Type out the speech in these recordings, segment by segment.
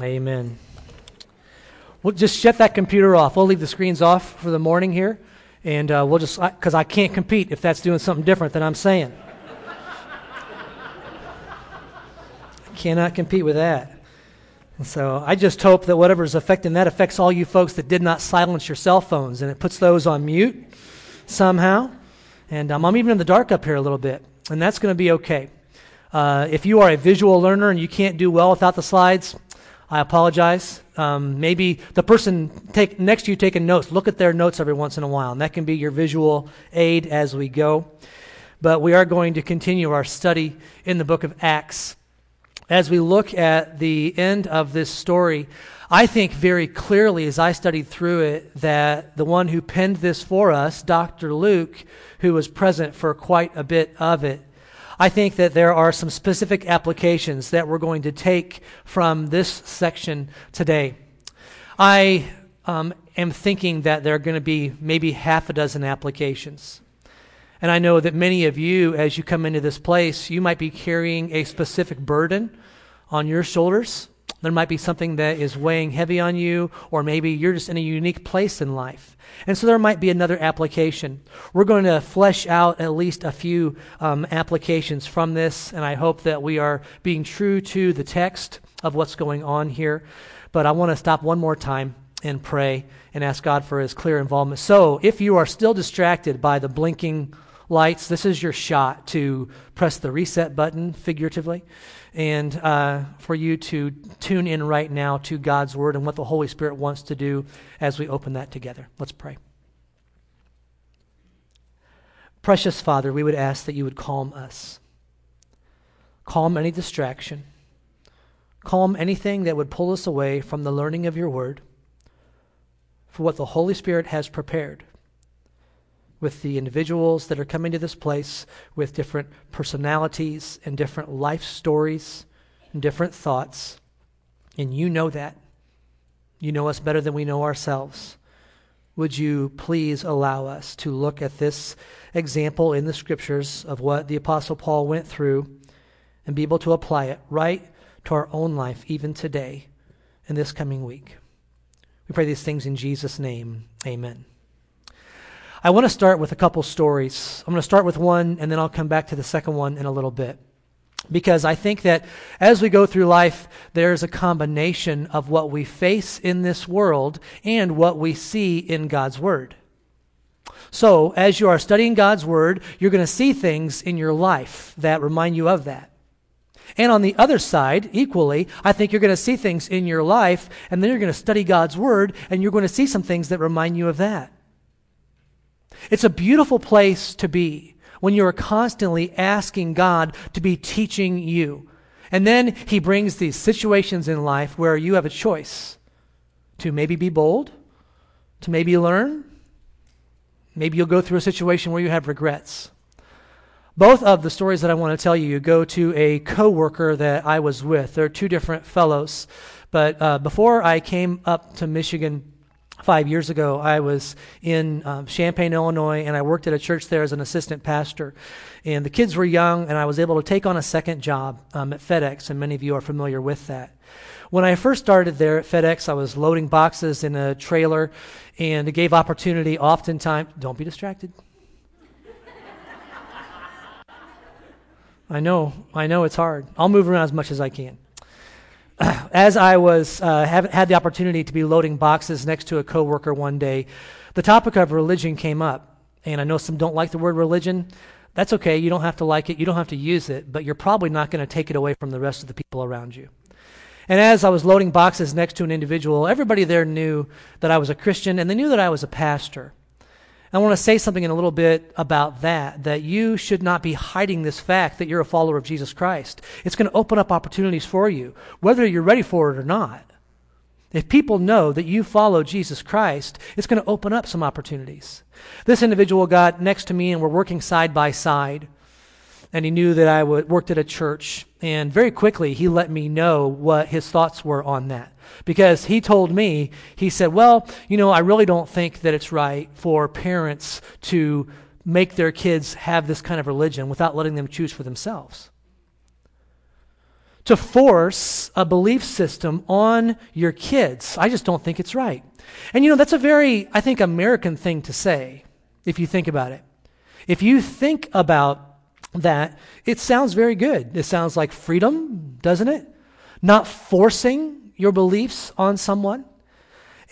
Amen. We'll just shut that computer off. We'll leave the screens off for the morning here, and uh, we'll just, because I, I can't compete if that's doing something different than I'm saying. I cannot compete with that. And so I just hope that whatever's affecting that affects all you folks that did not silence your cell phones and it puts those on mute somehow. And um, I'm even in the dark up here a little bit, and that's going to be okay. Uh, if you are a visual learner and you can't do well without the slides, I apologize. Um, maybe the person take, next to you taking notes, look at their notes every once in a while, and that can be your visual aid as we go. But we are going to continue our study in the book of Acts. As we look at the end of this story, I think very clearly as I studied through it that the one who penned this for us, Dr. Luke, who was present for quite a bit of it, I think that there are some specific applications that we're going to take from this section today. I um, am thinking that there are going to be maybe half a dozen applications. And I know that many of you, as you come into this place, you might be carrying a specific burden on your shoulders. There might be something that is weighing heavy on you, or maybe you're just in a unique place in life. And so there might be another application. We're going to flesh out at least a few um, applications from this, and I hope that we are being true to the text of what's going on here. But I want to stop one more time and pray and ask God for his clear involvement. So if you are still distracted by the blinking lights, this is your shot to press the reset button, figuratively, and uh, for you to tune in right now to God's Word and what the Holy Spirit wants to do as we open that together. Let's pray. Precious Father, we would ask that you would calm us, calm any distraction, calm anything that would pull us away from the learning of your Word for what the Holy Spirit has prepared with the individuals that are coming to this place with different personalities and different life stories and different thoughts. And you know that. You know us better than we know ourselves. Would you please allow us to look at this example in the scriptures of what the Apostle Paul went through and be able to apply it right to our own life, even today, in this coming week? We pray these things in Jesus' name. Amen. I want to start with a couple stories. I'm going to start with one, and then I'll come back to the second one in a little bit. Because I think that as we go through life, there's a combination of what we face in this world and what we see in God's Word. So, as you are studying God's Word, you're going to see things in your life that remind you of that. And on the other side, equally, I think you're going to see things in your life, and then you're going to study God's Word, and you're going to see some things that remind you of that. It's a beautiful place to be when you are constantly asking God to be teaching you. And then He brings these situations in life where you have a choice to maybe be bold, to maybe learn. Maybe you'll go through a situation where you have regrets. Both of the stories that I want to tell you go to a coworker that I was with. They're two different fellows. But uh, before I came up to Michigan, five years ago, I was in um, Champaign, Illinois, and I worked at a church there as an assistant pastor. And the kids were young, and I was able to take on a second job um, at FedEx, and many of you are familiar with that. When I first started there at FedEx, I was loading boxes in a trailer, and it gave opportunity oftentimes. Don't be distracted. I know, I know it's hard. I'll move around as much as I can. as I was uh, have, had the opportunity to be loading boxes next to a coworker one day, the topic of religion came up, and I know some don't like the word religion. That's okay. You don't have to like it. You don't have to use it, but you're probably not going to take it away from the rest of the people around you. And as I was loading boxes next to an individual, everybody there knew that I was a Christian, and they knew that I was a pastor. I want to say something in a little bit about that, that you should not be hiding this fact that you're a follower of Jesus Christ. It's going to open up opportunities for you, whether you're ready for it or not. If people know that you follow Jesus Christ, it's going to open up some opportunities. This individual got next to me and we're working side by side and he knew that I worked at a church. And very quickly, he let me know what his thoughts were on that. Because he told me, he said, Well, you know, I really don't think that it's right for parents to make their kids have this kind of religion without letting them choose for themselves. to force a belief system on your kids. I just don't think it's right. And you know, that's a very, I think, American thing to say, if you think about it. If you think about that, it sounds very good. It sounds like freedom, doesn't it? Not forcing your beliefs on someone.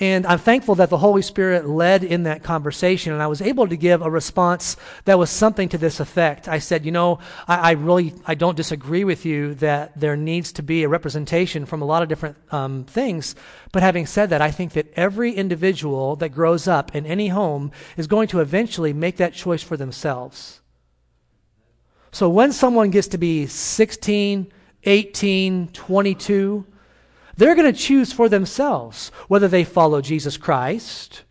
And I'm thankful that the Holy Spirit led in that conversation, and I was able to give a response that was something to this effect. I said, you know, I, I really I don't disagree with you that there needs to be a representation from a lot of different um, things. But having said that, I think that every individual that grows up in any home is going to eventually make that choice for themselves. So when someone gets to be 16, 18, 22, they're going to choose for themselves whether they follow Jesus Christ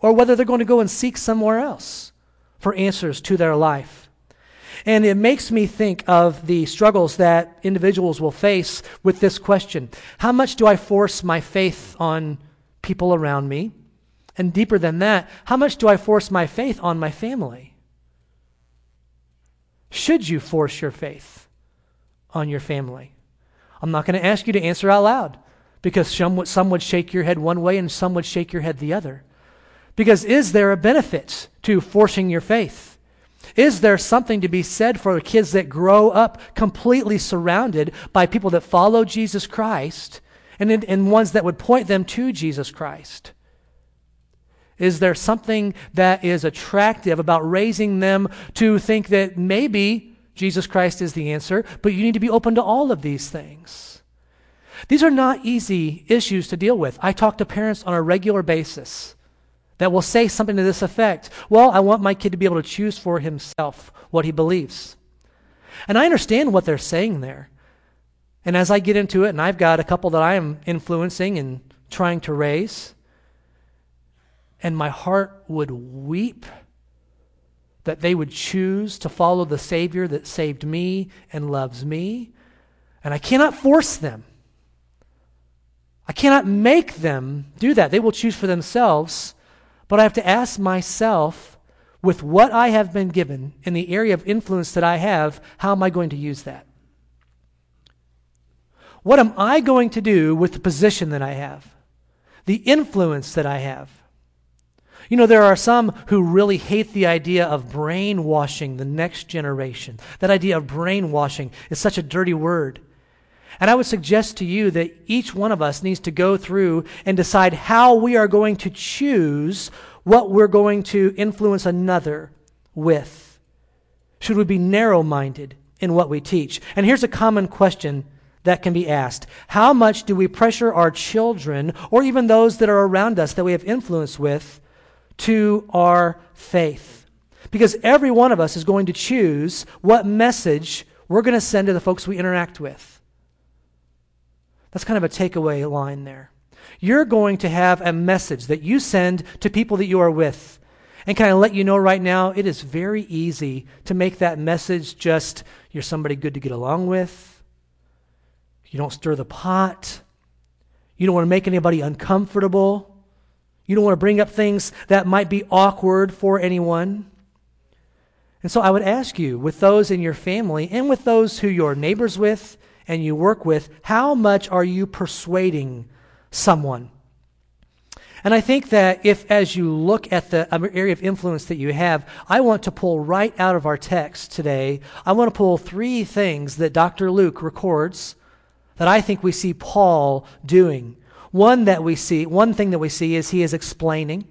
or whether they're going to go and seek somewhere else for answers to their life. And it makes me think of the struggles that individuals will face with this question How much do I force my faith on people around me? And deeper than that, how much do I force my faith on my family? Should you force your faith on your family? I'm not going to ask you to answer out loud because some would, some would shake your head one way and some would shake your head the other. Because is there a benefit to forcing your faith? Is there something to be said for kids that grow up completely surrounded by people that follow Jesus Christ and, and ones that would point them to Jesus Christ? Is there something that is attractive about raising them to think that maybe Jesus Christ is the answer, but you need to be open to all of these things? These are not easy issues to deal with. I talk to parents on a regular basis that will say something to this effect Well, I want my kid to be able to choose for himself what he believes. And I understand what they're saying there. And as I get into it, and I've got a couple that I am influencing and trying to raise, and my heart would weep that they would choose to follow the Savior that saved me and loves me. And I cannot force them. I cannot make them do that. They will choose for themselves. But I have to ask myself, with what I have been given in the area of influence that I have, how am I going to use that? What am I going to do with the position that I have? The influence that I have? You know, there are some who really hate the idea of brainwashing the next generation. That idea of brainwashing is such a dirty word. And I would suggest to you that each one of us needs to go through and decide how we are going to choose what we're going to influence another with. Should we be narrow minded in what we teach? And here's a common question that can be asked How much do we pressure our children, or even those that are around us that we have influence with, to our faith? Because every one of us is going to choose what message we're going to send to the folks we interact with. That's kind of a takeaway line there. You're going to have a message that you send to people that you are with. And can I let you know right now, it is very easy to make that message just you're somebody good to get along with. You don't stir the pot. You don't want to make anybody uncomfortable. You don't want to bring up things that might be awkward for anyone. And so I would ask you, with those in your family and with those who you're neighbors with and you work with, how much are you persuading someone? And I think that if, as you look at the um, area of influence that you have, I want to pull right out of our text today, I want to pull three things that Dr. Luke records that I think we see Paul doing. One that we see, one thing that we see is he is explaining.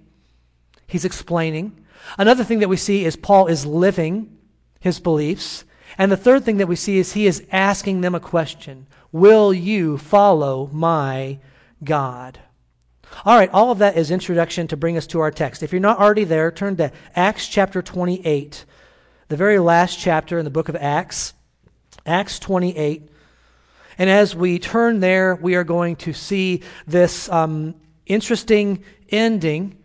He's explaining. Another thing that we see is Paul is living his beliefs. And the third thing that we see is he is asking them a question Will you follow my God? All right, all of that is introduction to bring us to our text. If you're not already there, turn to Acts chapter 28, the very last chapter in the book of Acts. Acts 28. And as we turn there, we are going to see this um, interesting ending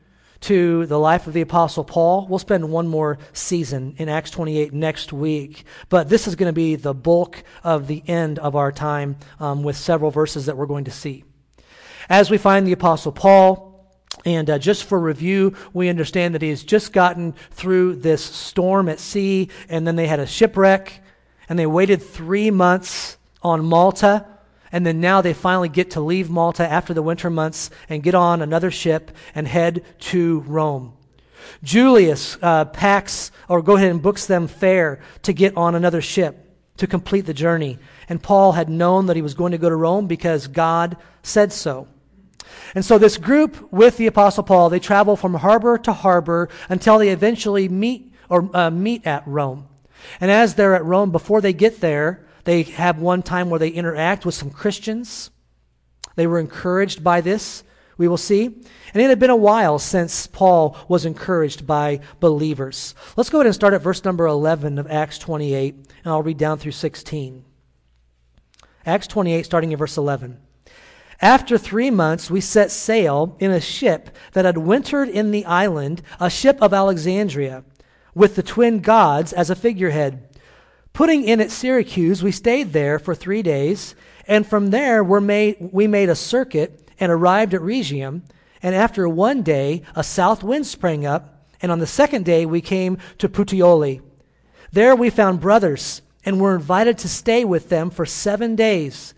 to the life of the Apostle Paul. We'll spend one more season in Acts 28 next week, but this is going to be the bulk of the end of our time um, with several verses that we're going to see. As we find the Apostle Paul, and uh, just for review, we understand that he has just gotten through this storm at sea, and then they had a shipwreck, and they waited three months on Malta. And then now they finally get to leave Malta after the winter months and get on another ship and head to Rome. Julius uh, packs or go ahead and books them fare to get on another ship to complete the journey. And Paul had known that he was going to go to Rome because God said so. And so this group with the apostle Paul, they travel from harbor to harbor until they eventually meet or uh, meet at Rome. And as they're at Rome, before they get there, they have one time where they interact with some Christians. They were encouraged by this, we will see. And it had been a while since Paul was encouraged by believers. Let's go ahead and start at verse number 11 of Acts 28, and I'll read down through 16. Acts 28, starting in verse 11. After three months, we set sail in a ship that had wintered in the island, a ship of Alexandria, with the twin gods as a figurehead. Putting in at Syracuse, we stayed there for three days, and from there made, we made a circuit and arrived at Rhegium. And after one day, a south wind sprang up, and on the second day, we came to Puteoli. There we found brothers, and were invited to stay with them for seven days.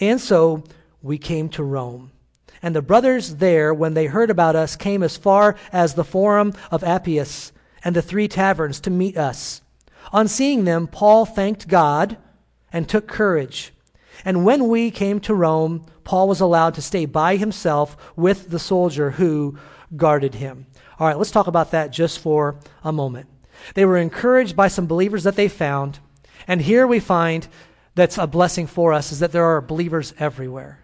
And so we came to Rome. And the brothers there, when they heard about us, came as far as the Forum of Appius and the three taverns to meet us. On seeing them, Paul thanked God and took courage. And when we came to Rome, Paul was allowed to stay by himself with the soldier who guarded him. All right, let's talk about that just for a moment. They were encouraged by some believers that they found. And here we find that's a blessing for us is that there are believers everywhere.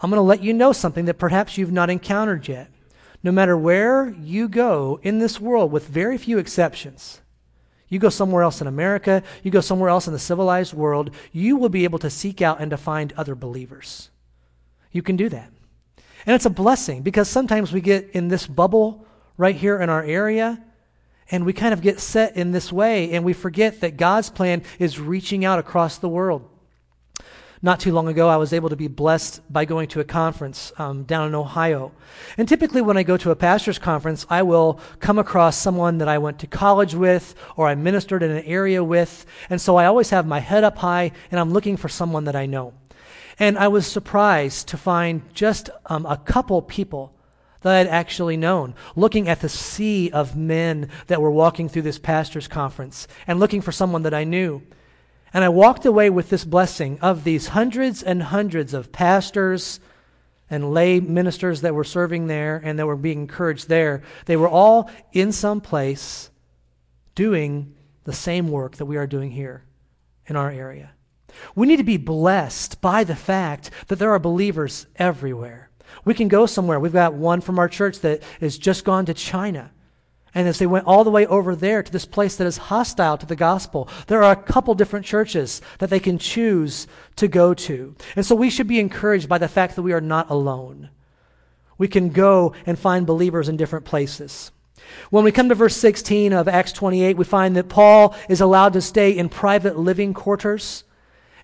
I'm going to let you know something that perhaps you've not encountered yet. No matter where you go in this world, with very few exceptions, you go somewhere else in America, you go somewhere else in the civilized world, you will be able to seek out and to find other believers. You can do that. And it's a blessing because sometimes we get in this bubble right here in our area and we kind of get set in this way and we forget that God's plan is reaching out across the world. Not too long ago, I was able to be blessed by going to a conference um, down in Ohio. And typically, when I go to a pastor's conference, I will come across someone that I went to college with or I ministered in an area with. And so I always have my head up high and I'm looking for someone that I know. And I was surprised to find just um, a couple people that I'd actually known, looking at the sea of men that were walking through this pastor's conference and looking for someone that I knew. And I walked away with this blessing of these hundreds and hundreds of pastors and lay ministers that were serving there and that were being encouraged there. They were all in some place doing the same work that we are doing here in our area. We need to be blessed by the fact that there are believers everywhere. We can go somewhere. We've got one from our church that has just gone to China. And as they went all the way over there to this place that is hostile to the gospel, there are a couple different churches that they can choose to go to. And so we should be encouraged by the fact that we are not alone. We can go and find believers in different places. When we come to verse 16 of Acts 28, we find that Paul is allowed to stay in private living quarters.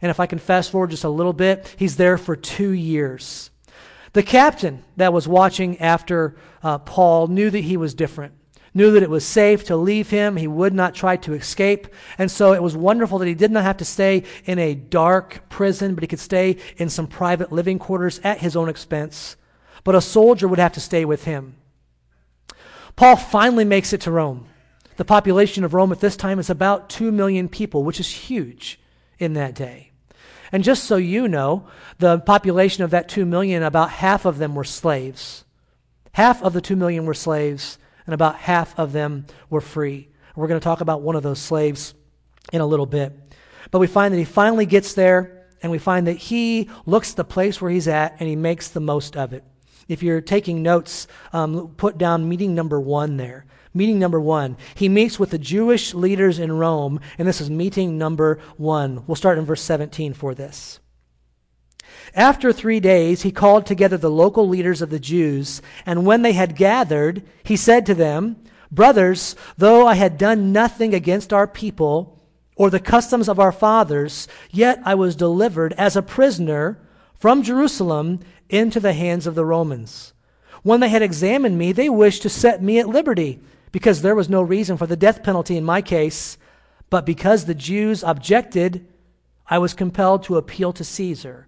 And if I can fast forward just a little bit, he's there for two years. The captain that was watching after uh, Paul knew that he was different knew that it was safe to leave him. He would not try to escape. And so it was wonderful that he did not have to stay in a dark prison, but he could stay in some private living quarters at his own expense. But a soldier would have to stay with him. Paul finally makes it to Rome. The population of Rome at this time is about 2 million people, which is huge in that day. And just so you know, the population of that 2 million, about half of them were slaves. Half of the 2 million were slaves, and about half of them were free. We're going to talk about one of those slaves in a little bit. But we find that he finally gets there, and we find that he looks the place where he's at and he makes the most of it. If you're taking notes, um, put down meeting number one there. Meeting number one. He meets with the Jewish leaders in Rome, and this is meeting number one. We'll start in verse 17 for this. After three days, he called together the local leaders of the Jews, and when they had gathered, he said to them, Brothers, though I had done nothing against our people or the customs of our fathers, yet I was delivered as a prisoner from Jerusalem into the hands of the Romans. When they had examined me, they wished to set me at liberty, because there was no reason for the death penalty in my case. But because the Jews objected, I was compelled to appeal to Caesar,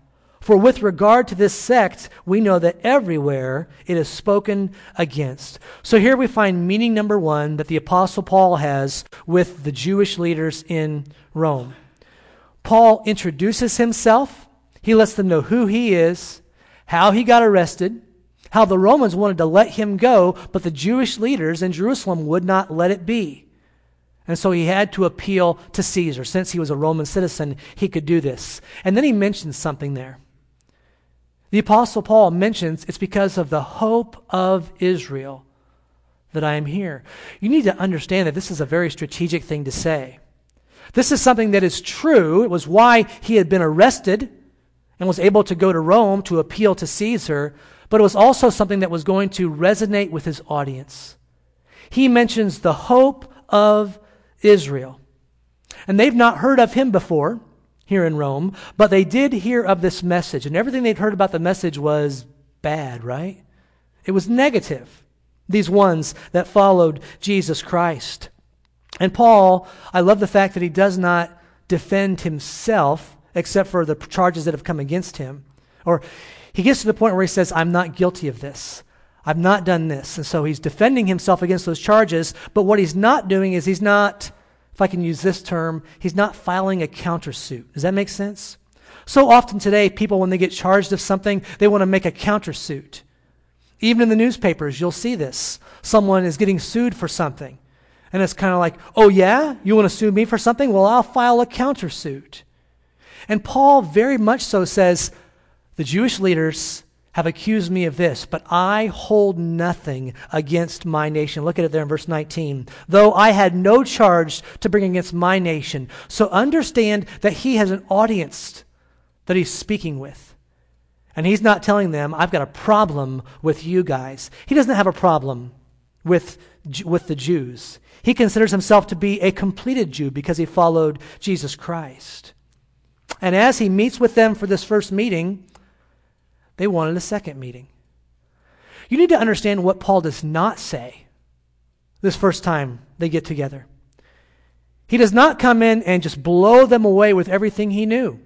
For with regard to this sect, we know that everywhere it is spoken against. So here we find meaning number one that the Apostle Paul has with the Jewish leaders in Rome. Paul introduces himself, he lets them know who he is, how he got arrested, how the Romans wanted to let him go, but the Jewish leaders in Jerusalem would not let it be. And so he had to appeal to Caesar. Since he was a Roman citizen, he could do this. And then he mentions something there. The Apostle Paul mentions it's because of the hope of Israel that I am here. You need to understand that this is a very strategic thing to say. This is something that is true. It was why he had been arrested and was able to go to Rome to appeal to Caesar, but it was also something that was going to resonate with his audience. He mentions the hope of Israel. And they've not heard of him before here in Rome, but they did hear of this message. And everything they'd heard about the message was bad, right? It was negative. These ones that followed Jesus Christ. And Paul, I love the fact that he does not defend himself except for the charges that have come against him. Or he gets to the point where he says, I'm not guilty of this. I've not done this. And so he's defending himself against those charges, but what he's not doing is he's not, I can use this term, he's not filing a countersuit. Does that make sense? So often today, people, when they get charged of something, they want to make a countersuit. Even in the newspapers, you'll see this. Someone is getting sued for something. And it's kind of like, oh, yeah? You want to sue me for something? Well, I'll file a countersuit. And Paul very much so says the Jewish leaders have accused me of this, but I hold nothing against my nation. Look at it there in verse 19. Though I had no charge to bring against my nation. So understand that he has an audience that he's speaking with. And he's not telling them, I've got a problem with you guys. He doesn't have a problem with, with the Jews. He considers himself to be a completed Jew because he followed Jesus Christ. And as he meets with them for this first meeting, they wanted a second meeting. You need to understand what Paul does not say this first time they get together. He does not come in and just blow them away with everything he knew.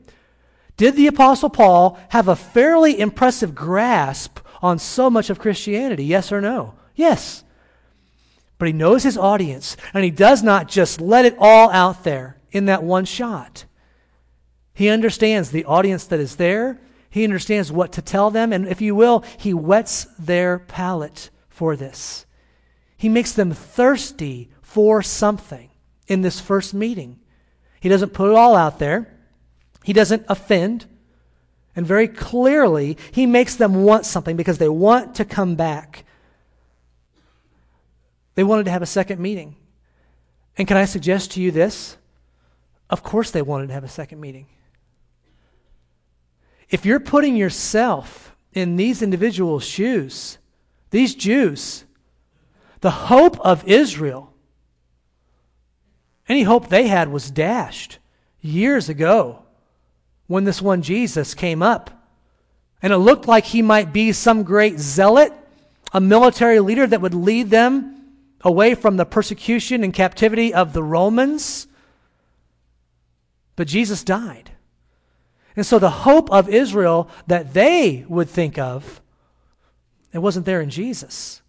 Did the Apostle Paul have a fairly impressive grasp on so much of Christianity? Yes or no? Yes. But he knows his audience, and he does not just let it all out there in that one shot. He understands the audience that is there, he understands what to tell them, and if you will, he whets their palate for this. He makes them thirsty for something in this first meeting. He doesn't put it all out there, he doesn't offend. And very clearly, he makes them want something because they want to come back. They wanted to have a second meeting. And can I suggest to you this? Of course, they wanted to have a second meeting. If you're putting yourself in these individuals' shoes, these Jews, the hope of Israel, any hope they had was dashed years ago when this one Jesus came up. And it looked like he might be some great zealot, a military leader that would lead them away from the persecution and captivity of the Romans. But Jesus died. And so the hope of Israel that they would think of, it wasn't there in Jesus.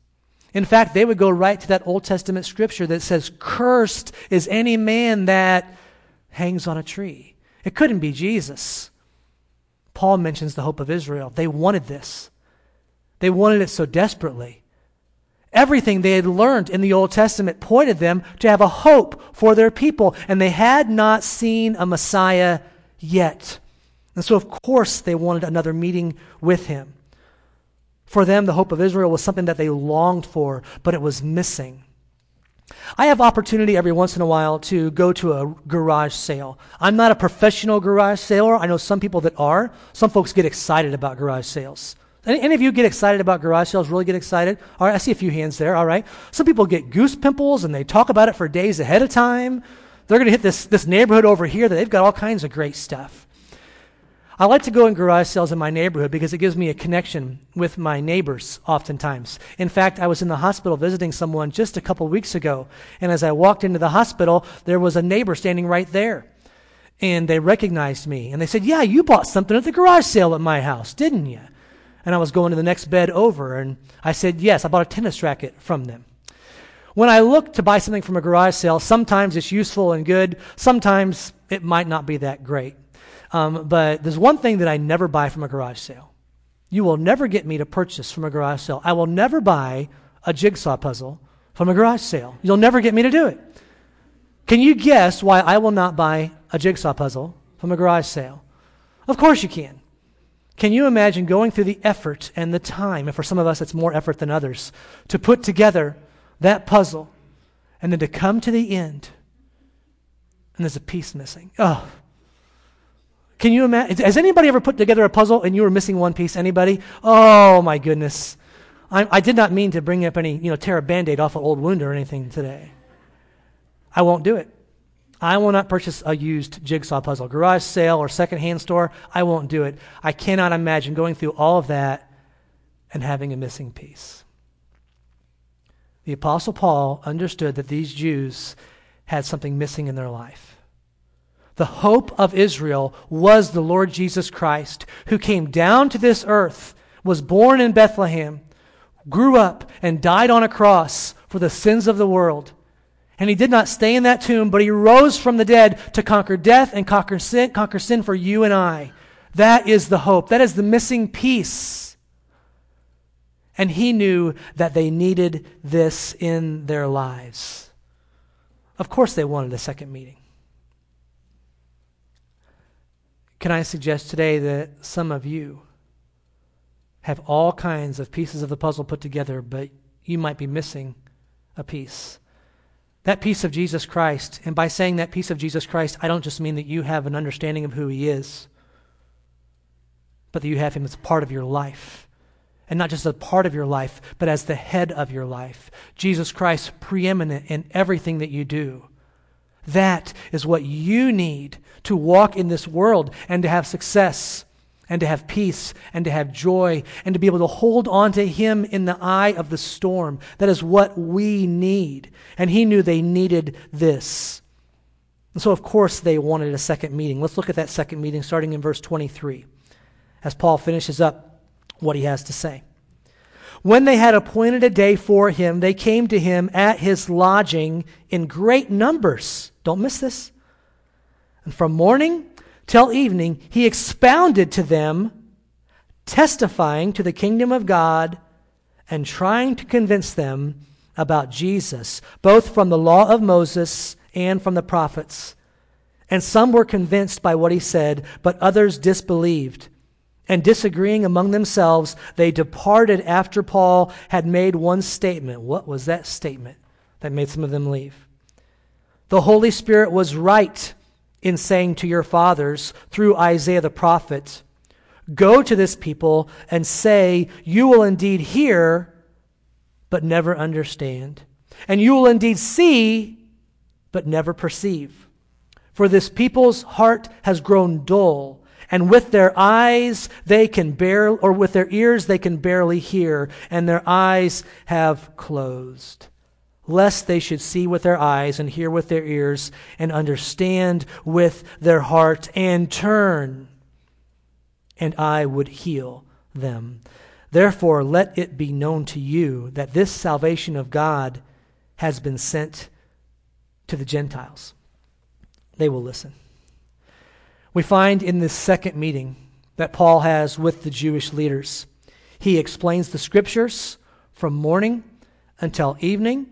In fact, they would go right to that Old Testament scripture that says, Cursed is any man that hangs on a tree. It couldn't be Jesus. Paul mentions the hope of Israel. They wanted this, they wanted it so desperately. Everything they had learned in the Old Testament pointed them to have a hope for their people, and they had not seen a Messiah yet. And so, of course, they wanted another meeting with him. For them, the hope of Israel was something that they longed for, but it was missing. I have opportunity every once in a while to go to a garage sale. I'm not a professional garage sailor. I know some people that are. Some folks get excited about garage sales. Any, any, of you get excited about garage sales? Really get excited? All right, I see a few hands there. All right. Some people get goose pimples and they talk about it for days ahead of time. They're going to hit this, this neighborhood over here that they've got all kinds of great stuff. I like to go in garage sales in my neighborhood because it gives me a connection with my neighbors oftentimes. In fact, I was in the hospital visiting someone just a couple weeks ago, and as I walked into the hospital, there was a neighbor standing right there. And they recognized me, and they said, Yeah, you bought something at the garage sale at my house, didn't you? And I was going to the next bed over, and I said, Yes, I bought a tennis racket from them. When I look to buy something from a garage sale, sometimes it's useful and good, sometimes it might not be that great. Um, but there's one thing that I never buy from a garage sale. You will never get me to purchase from a garage sale. I will never buy a jigsaw puzzle from a garage sale. You'll never get me to do it. Can you guess why I will not buy a jigsaw puzzle from a garage sale? Of course you can. Can you imagine going through the effort and the time, and for some of us it's more effort than others, to put together that puzzle and then to come to the end and there's a piece missing? Oh, can you imagine? Has anybody ever put together a puzzle and you were missing one piece? Anybody? Oh my goodness. I, I did not mean to bring up any, you know, tear a band aid off an old wound or anything today. I won't do it. I will not purchase a used jigsaw puzzle, garage sale or secondhand store. I won't do it. I cannot imagine going through all of that and having a missing piece. The Apostle Paul understood that these Jews had something missing in their life. The hope of Israel was the Lord Jesus Christ, who came down to this earth, was born in Bethlehem, grew up, and died on a cross for the sins of the world. And he did not stay in that tomb, but he rose from the dead to conquer death and conquer sin, conquer sin for you and I. That is the hope. That is the missing piece. And he knew that they needed this in their lives. Of course, they wanted a second meeting. Can I suggest today that some of you have all kinds of pieces of the puzzle put together, but you might be missing a piece? That piece of Jesus Christ, and by saying that piece of Jesus Christ, I don't just mean that you have an understanding of who he is, but that you have him as part of your life. And not just a part of your life, but as the head of your life. Jesus Christ preeminent in everything that you do. That is what you need to walk in this world and to have success and to have peace and to have joy and to be able to hold on to Him in the eye of the storm. That is what we need. And He knew they needed this. And so, of course, they wanted a second meeting. Let's look at that second meeting starting in verse 23 as Paul finishes up what he has to say. When they had appointed a day for him, they came to him at his lodging in great numbers. Don't miss this. And from morning till evening, he expounded to them, testifying to the kingdom of God and trying to convince them about Jesus, both from the law of Moses and from the prophets. And some were convinced by what he said, but others disbelieved. And disagreeing among themselves, they departed after Paul had made one statement. What was that statement that made some of them leave? The Holy Spirit was right in saying to your fathers through Isaiah the prophet, Go to this people and say, You will indeed hear, but never understand. And you will indeed see, but never perceive. For this people's heart has grown dull and with their eyes they can barely, or with their ears they can barely hear, and their eyes have closed. Lest they should see with their eyes and hear with their ears and understand with their heart and turn, and I would heal them. Therefore, let it be known to you that this salvation of God has been sent to the Gentiles. They will listen. We find in this second meeting that Paul has with the Jewish leaders, he explains the scriptures from morning until evening.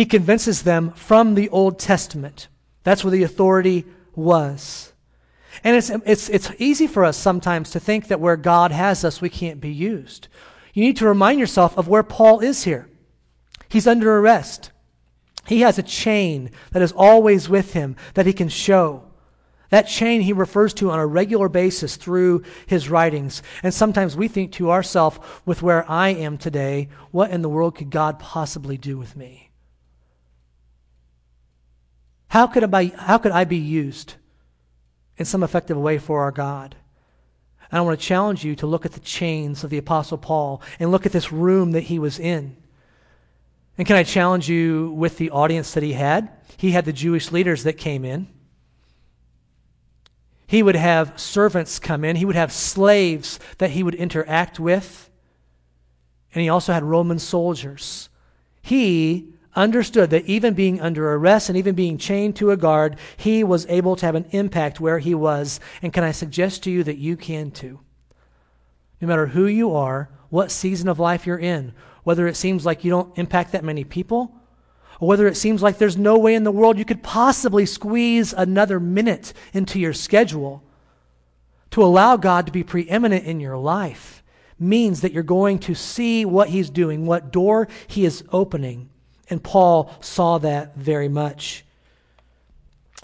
He convinces them from the Old Testament. That's where the authority was. And it's, it's, it's easy for us sometimes to think that where God has us, we can't be used. You need to remind yourself of where Paul is here. He's under arrest. He has a chain that is always with him that he can show. That chain he refers to on a regular basis through his writings. And sometimes we think to ourselves, with where I am today, what in the world could God possibly do with me? How could I, how could I be used in some effective way for our God? And I want to challenge you to look at the chains of the Apostle Paul and look at this room that he was in. And can I challenge you with the audience that he had? He had the Jewish leaders that came in. He would have servants come in. He would have slaves that he would interact with. And he also had Roman soldiers. He understood that even being under arrest and even being chained to a guard, he was able to have an impact where he was. And can I suggest to you that you can too? No matter who you are, what season of life you're in, whether it seems like you don't impact that many people, or whether it seems like there's no way in the world you could possibly squeeze another minute into your schedule, to allow God to be preeminent in your life means that you're going to see what He's doing, what door He is opening. And Paul saw that very much.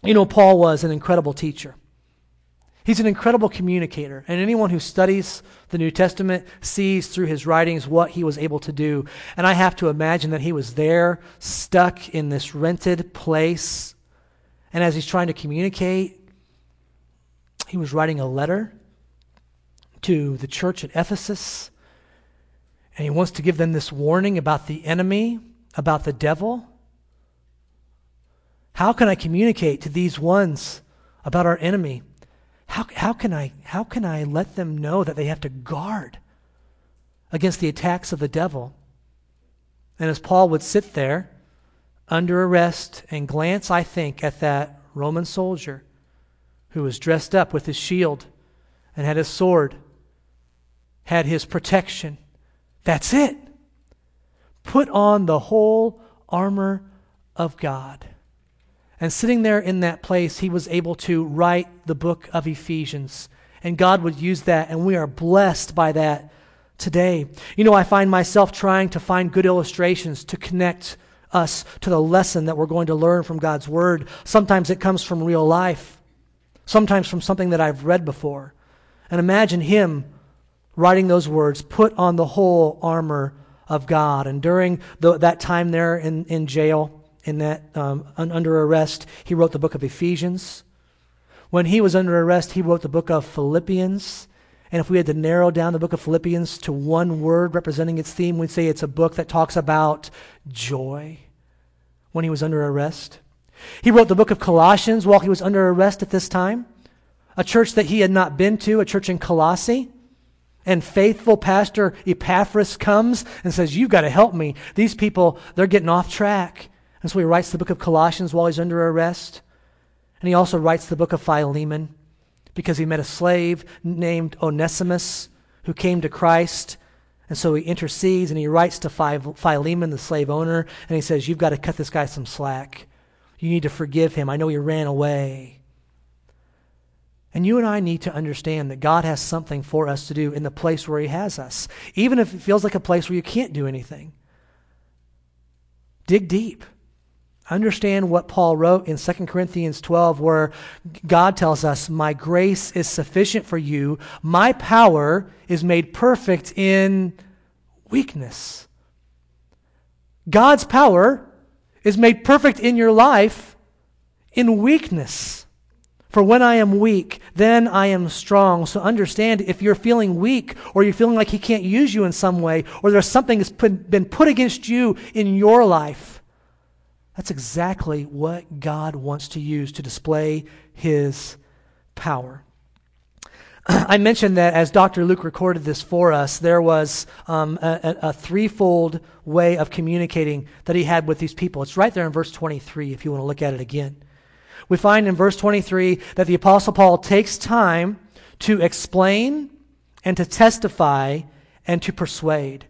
You know, Paul was an incredible teacher. He's an incredible communicator, and anyone who studies the New Testament sees through his writings what he was able to do. And I have to imagine that he was there, stuck in this rented place, and as he's trying to communicate, he was writing a letter to the church at Ephesus, and he wants to give them this warning about the enemy, about the devil. How can I communicate to these ones about our enemy? How, how, can I, how can I let them know that they have to guard against the attacks of the devil? And as Paul would sit there under arrest and glance, I think, at that Roman soldier who was dressed up with his shield and had his sword, had his protection. That's it. Put on the whole armor of God. And sitting there in that place, he was able to write the book of Ephesians. And God would use that, and we are blessed by that today. You know, I find myself trying to find good illustrations to connect us to the lesson that we're going to learn from God's Word. Sometimes it comes from real life, sometimes from something that I've read before. And imagine him writing those words put on the whole armor of God. And during the, that time there in, in jail, in that um, under arrest, he wrote the book of Ephesians. When he was under arrest, he wrote the book of Philippians. And if we had to narrow down the book of Philippians to one word representing its theme, we'd say it's a book that talks about joy when he was under arrest. He wrote the book of Colossians while he was under arrest at this time, a church that he had not been to, a church in Colossae. And faithful pastor Epaphras comes and says, You've got to help me. These people, they're getting off track. And so he writes the book of Colossians while he's under arrest. And he also writes the book of Philemon because he met a slave named Onesimus who came to Christ. And so he intercedes and he writes to Philemon, the slave owner, and he says, You've got to cut this guy some slack. You need to forgive him. I know he ran away. And you and I need to understand that God has something for us to do in the place where He has us, even if it feels like a place where you can't do anything. Dig deep. Understand what Paul wrote in 2 Corinthians 12, where God tells us, My grace is sufficient for you. My power is made perfect in weakness. God's power is made perfect in your life in weakness. For when I am weak, then I am strong. So understand if you're feeling weak or you're feeling like He can't use you in some way or there's something that's put, been put against you in your life that's exactly what God wants to use to display his power. I mentioned that as Dr. Luke recorded this for us, there was um, a, a, threefold way of communicating that he had with these people. It's right there in verse 23 if you want to look at it again. We find in verse 23 that the Apostle Paul takes time to explain and to testify and to persuade.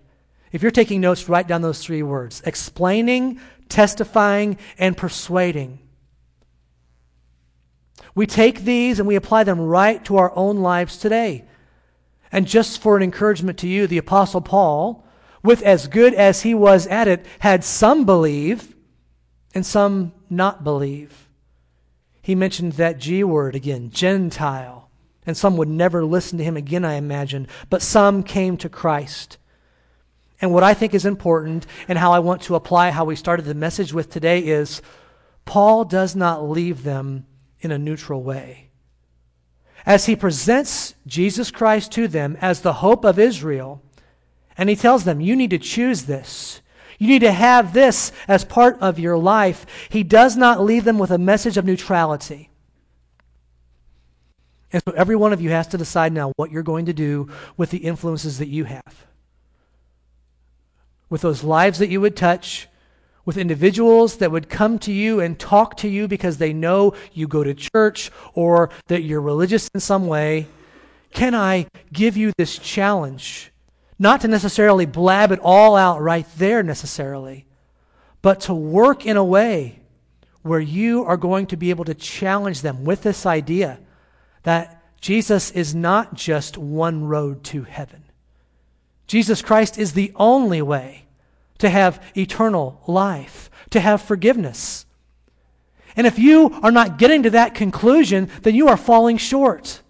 If you're taking notes, write down those three words explaining, testifying, and persuading. We take these and we apply them right to our own lives today. And just for an encouragement to you, the Apostle Paul, with as good as he was at it, had some believe and some not believe. He mentioned that G word again, Gentile, and some would never listen to him again, I imagine, but some came to Christ. And what I think is important and how I want to apply how we started the message with today is Paul does not leave them in a neutral way. As he presents Jesus Christ to them as the hope of Israel, and he tells them, You need to choose this. You need to have this as part of your life. He does not leave them with a message of neutrality. And so every one of you has to decide now what you're going to do with the influences that you have. With those lives that you would touch, with individuals that would come to you and talk to you because they know you go to church or that you're religious in some way. Can I give you this challenge? Not to necessarily blab it all out right there necessarily, but to work in a way where you are going to be able to challenge them with this idea that Jesus is not just one road to heaven. Jesus Christ is the only way to have eternal life, to have forgiveness. And if you are not getting to that conclusion, then you are falling short.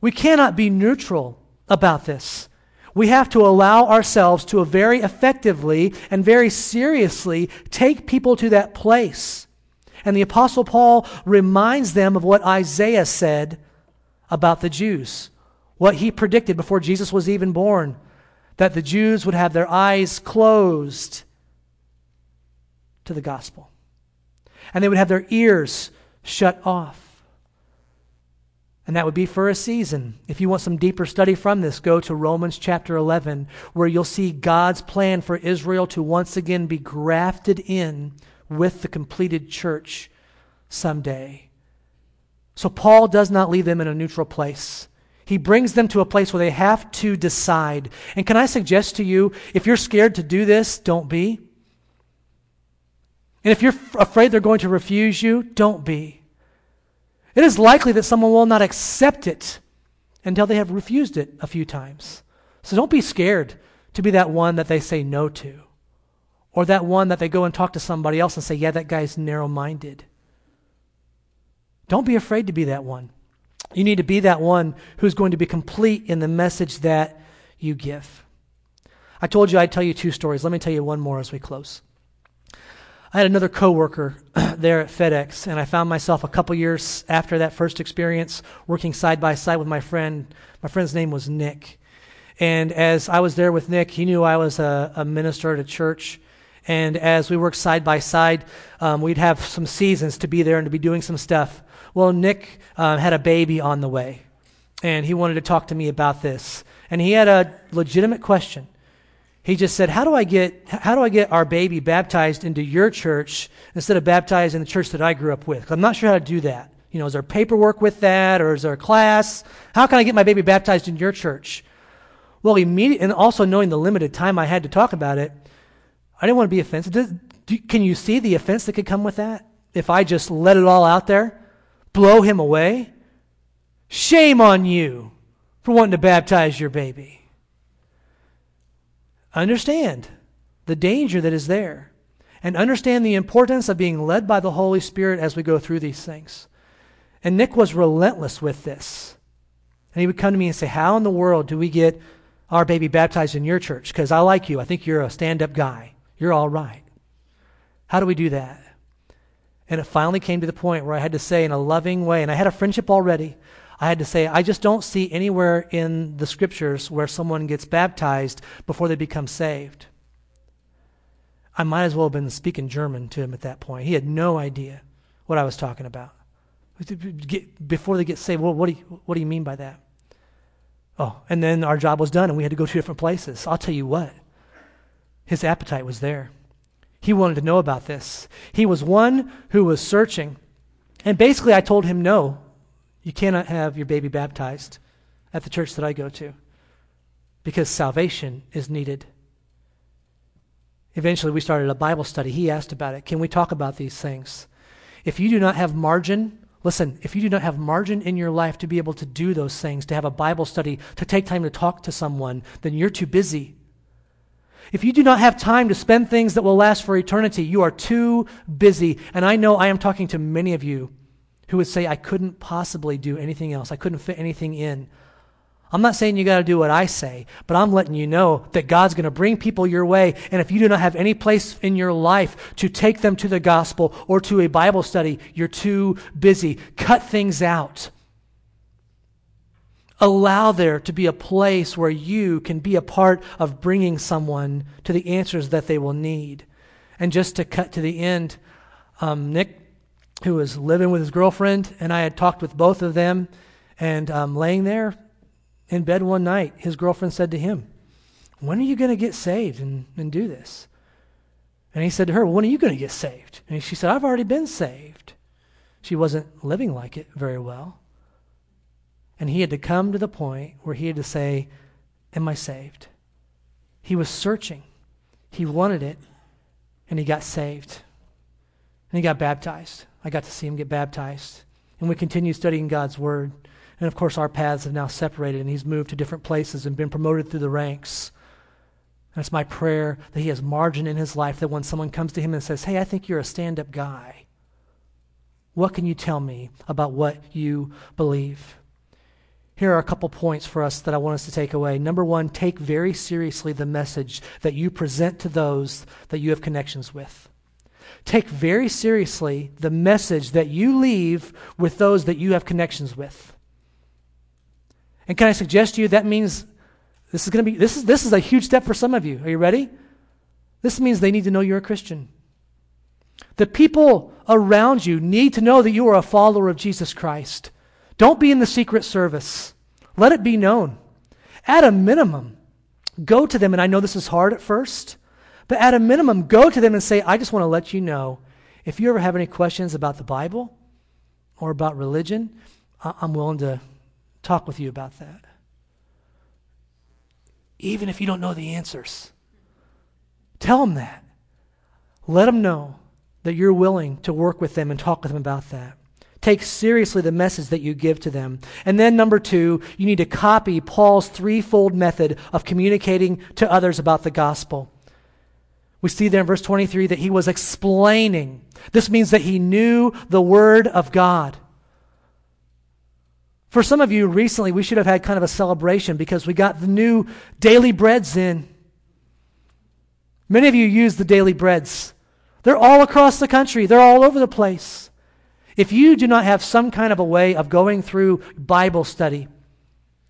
We cannot be neutral about this. We have to allow ourselves to very effectively and very seriously take people to that place. And the Apostle Paul reminds them of what Isaiah said about the Jews, what he predicted before Jesus was even born that the Jews would have their eyes closed to the gospel, and they would have their ears shut off. And that would be for a season. If you want some deeper study from this, go to Romans chapter 11, where you'll see God's plan for Israel to once again be grafted in with the completed church someday. So Paul does not leave them in a neutral place. He brings them to a place where they have to decide. And can I suggest to you, if you're scared to do this, don't be. And if you're afraid they're going to refuse you, don't be. It is likely that someone will not accept it until they have refused it a few times. So don't be scared to be that one that they say no to, or that one that they go and talk to somebody else and say, yeah, that guy's narrow minded. Don't be afraid to be that one. You need to be that one who's going to be complete in the message that you give. I told you I'd tell you two stories. Let me tell you one more as we close. I had another coworker there at FedEx, and I found myself a couple years after that first experience working side by side with my friend. My friend's name was Nick. And as I was there with Nick, he knew I was a, a minister at a church. And as we worked side by side, um, we'd have some seasons to be there and to be doing some stuff. Well, Nick uh, had a baby on the way, and he wanted to talk to me about this. And he had a legitimate question. He just said, "How do I get how do I get our baby baptized into your church instead of baptized in the church that I grew up with? I'm not sure how to do that. You know, is there paperwork with that, or is there a class? How can I get my baby baptized in your church?" Well, immediately, and also knowing the limited time I had to talk about it, I didn't want to be offensive. do, can you see the offense that could come with that if I just let it all out there? blow him away? Shame on you for wanting to baptize your baby. Understand the danger that is there and understand the importance of being led by the Holy Spirit as we go through these things. And Nick was relentless with this. And he would come to me and say, How in the world do we get our baby baptized in your church? Because I like you. I think you're a stand up guy. You're all right. How do we do that? And it finally came to the point where I had to say, in a loving way, and I had a friendship already, I had to say, I just don't see anywhere in the scriptures where someone gets baptized before they become saved. I might as well have been speaking German to him at that point. He had no idea what I was talking about. Before they get saved, well, what, do you, what do you mean by that? Oh, and then our job was done and we had to go to different places. I'll tell you what, his appetite was there. He wanted to know about this. He was one who was searching. And basically, I told him, no, you cannot have your baby baptized at the church that I go to because salvation is needed. Eventually, we started a Bible study. He asked about it. Can we talk about these things? If you do not have margin, listen, if you do not have margin in your life to be able to do those things, to have a Bible study, to take time to talk to someone, then you're too busy If you do not have time to spend things that will last for eternity, you are too busy. And I know I am talking to many of you who would say, I couldn't possibly do anything else. I couldn't fit anything in. I'm not saying you got to do what I say, but I'm letting you know that God's going to bring people your way. And if you do not have any place in your life to take them to the gospel or to a Bible study, you're too busy. Cut things out. Allow there to be a place where you can be a part of bringing someone to the answers that they will need. And just to cut to the end, um, Nick, who was living with his girlfriend, and I had talked with both of them, and um, laying there in bed one night, his girlfriend said to him, When are you going to get saved and, and do this? And he said to her, well, When are you going to get saved? And she said, I've already been saved. She wasn't living like it very well. And he had to come to the point where he had to say, Am I saved? He was searching. He wanted it, and he got saved. And he got baptized. I got to see him get baptized. And we continued studying God's Word. And of course, our paths have now separated, and he's moved to different places and been promoted through the ranks. And it's my prayer that he has margin in his life that when someone comes to him and says, Hey, I think you're a stand up guy, what can you tell me about what you believe? Here are a couple points for us that I want us to take away. Number one, take very seriously the message that you present to those that you have connections with. Take very seriously the message that you leave with those that you have connections with. And can I suggest to you that means this is going to be this is this is a huge step for some of you. Are you ready? This means they need to know you're a Christian. The people around you need to know that you are a follower of Jesus Christ. Don't be in the secret service. Let it be known. At a minimum, go to them, and I know this is hard at first, but at a minimum, go to them and say, I just want to let you know if you ever have any questions about the Bible or about religion, I'm willing to talk with you about that. Even if you don't know the answers, tell them that. Let them know that you're willing to work with them and talk with them about that. Take seriously the message that you give to them. And then, number two, you need to copy Paul's threefold method of communicating to others about the gospel. We see there in verse 23 that he was explaining. This means that he knew the Word of God. For some of you recently, we should have had kind of a celebration because we got the new daily breads in. Many of you use the daily breads. They're all across the country, they're all over the place. If you do not have some kind of a way of going through Bible study,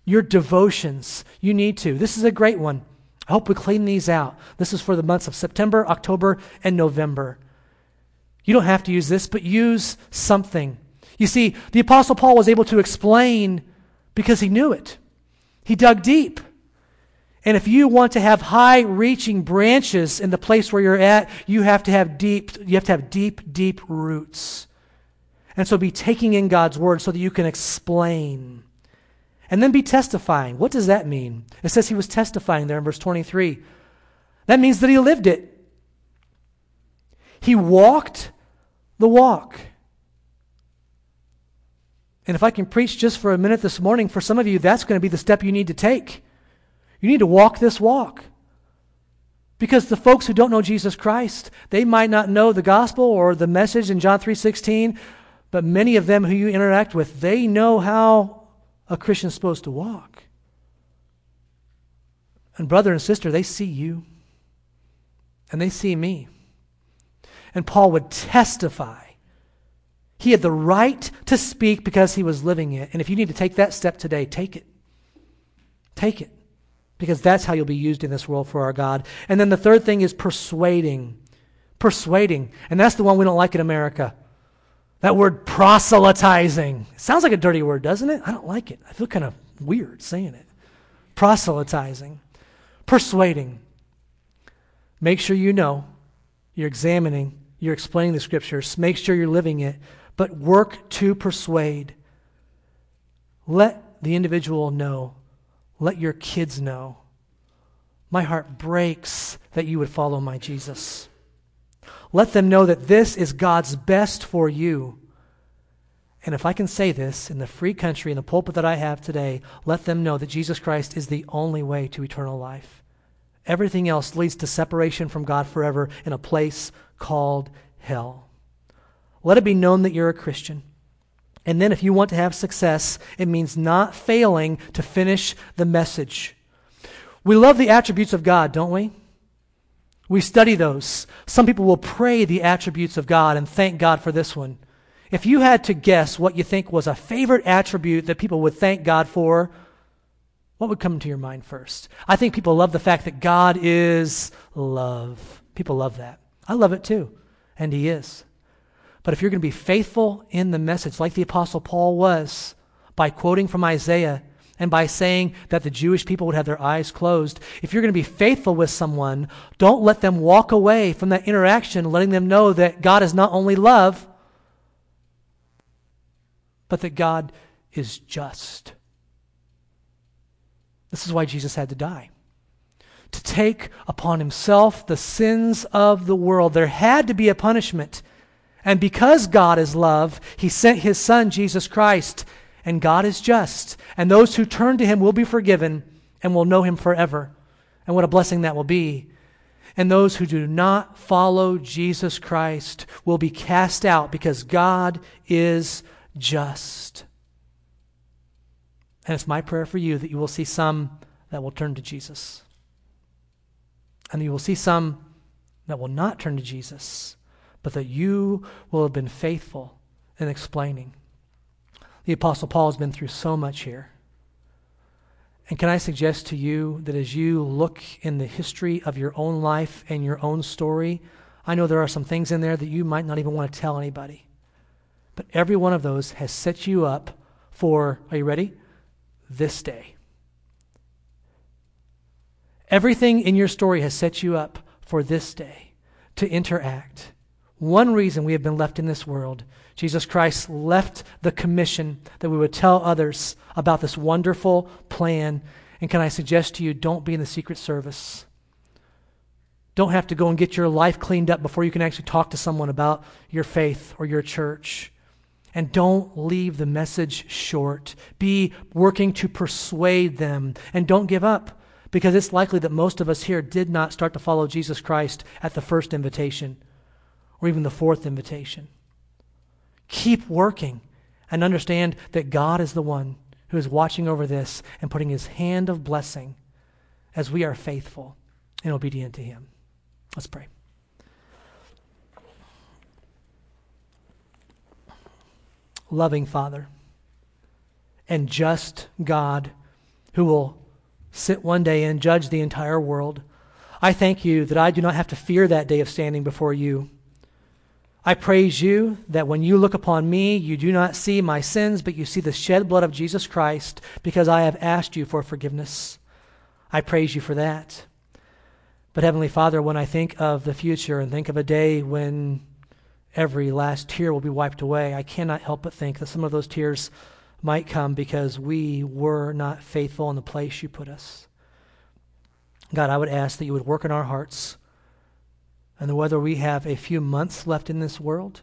your devotions, you need to. This is a great one. I hope we clean these out. This is for the months of September, October, and November. You don't have to use this, but use something. You see, the Apostle Paul was able to explain because he knew it. He dug deep. And if you want to have high reaching branches in the place where you're at, you have to have deep, you have to have deep, deep roots. And so be taking in God's word so that you can explain. And then be testifying. What does that mean? It says he was testifying there in verse 23. That means that he lived it. He walked the walk. And if I can preach just for a minute this morning, for some of you, that's going to be the step you need to take. You need to walk this walk. Because the folks who don't know Jesus Christ, they might not know the gospel or the message in John 3:16, but many of them who you interact with, they know how a Christian's supposed to walk. And brother and sister, they see you. And they see me. And Paul would testify he had the right to speak because he was living it. And if you need to take that step today, take it. Take it. Because that's how you'll be used in this world for our God. And then the third thing is persuading. Persuading. And that's the one we don't like in America. That word proselytizing. Sounds like a dirty word, doesn't it? I don't like it. I feel kind of weird saying it. Proselytizing. Persuading. Make sure you know you're examining, you're explaining the scriptures. Make sure you're living it but work to persuade. Let the individual know. Let your kids know. My heart breaks that you would follow my Jesus. Let them know that this is God's best for you. And if I can say this in the free country, in the pulpit that I have today, let them know that Jesus Christ is the only way to eternal life. Everything else leads to separation from God forever in a place called hell. Let it be known that you're a Christian. And then, if you want to have success, it means not failing to finish the message. We love the attributes of God, don't we? We study those. Some people will pray the attributes of God and thank God for this one. If you had to guess what you think was a favorite attribute that people would thank God for, what would come to your mind first? I think people love the fact that God is love. People love that. I love it too, and He is. But if you're going to be faithful in the message, like the Apostle Paul was, by quoting from Isaiah and by saying that the Jewish people would have their eyes closed, if you're going to be faithful with someone, don't let them walk away from that interaction, letting them know that God is not only love, but that God is just. This is why Jesus had to die. To take upon himself the sins of the world. There had to be a punishment. And because God is love, he sent his son, Jesus Christ. And God is just. And those who turn to him will be forgiven and will know him forever. And what a blessing that will be. And those who do not follow Jesus Christ will be cast out because God is just. And it's my prayer for you that you will see some that will turn to Jesus. And you will see some that will not turn to Jesus, but that you will have been faithful in explaining. The Apostle Paul has been through so much here. And can I suggest to you that as you look in the history of your own life and your own story, I know there are some things in there that you might not even want to tell anybody. But every one of those has set you up for, are you ready? this day. Everything in your story has set you up for this day to interact. One reason we have been left in this world, Jesus Christ left the commission that we would tell others about this wonderful plan. And can I suggest to you, don't be in the Secret Service. Don't have to go and get your life cleaned up before you can actually talk to someone about your faith or your church. And don't leave the message short. Be working to persuade them. And don't give up because it's likely that most of us here did not start to follow Jesus Christ at the first invitation or even the fourth invitation. Keep working and understand that God is the one who is watching over this and putting his hand of blessing as we are faithful and obedient to him. Let's pray. loving Father and just God who will sit one day and judge the entire world. I thank you that I do not have to fear that day of standing before you. I praise you that when you look upon me, you do not see my sins, but you see the shed blood of Jesus Christ because I have asked you for forgiveness. I praise you for that. But Heavenly Father, when I think of the future and think of a day when every last tear will be wiped away, I cannot help but think that some of those tears might come because we were not faithful in the place you put us. God, I would ask that you would work in our hearts, and whether we have a few months left in this world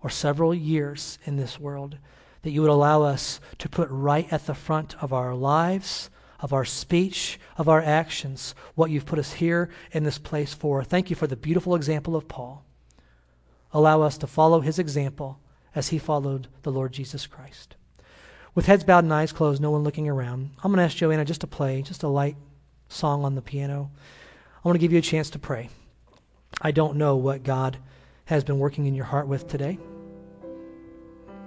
or several years in this world, that you would allow us to put right at the front of our lives, of our speech, of our actions, what you've put us here in this place for. Thank you for the beautiful example of Paul allow us to follow his example as he followed the Lord Jesus Christ. With heads bowed and eyes closed, no one looking around, I'm going to ask Joanna just to play just a light song on the piano. I want to give you a chance to pray. I don't know what God has been working in your heart with today.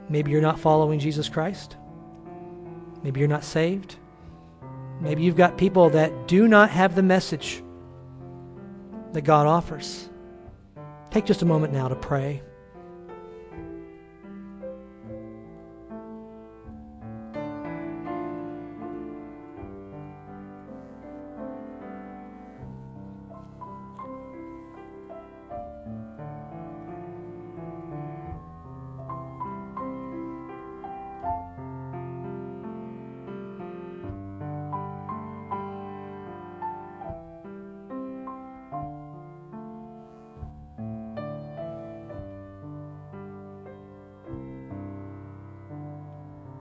Maybe you're not following Jesus Christ. Maybe you're not saved. Maybe you've got people that do not have the message that God offers. Take just a moment now to pray.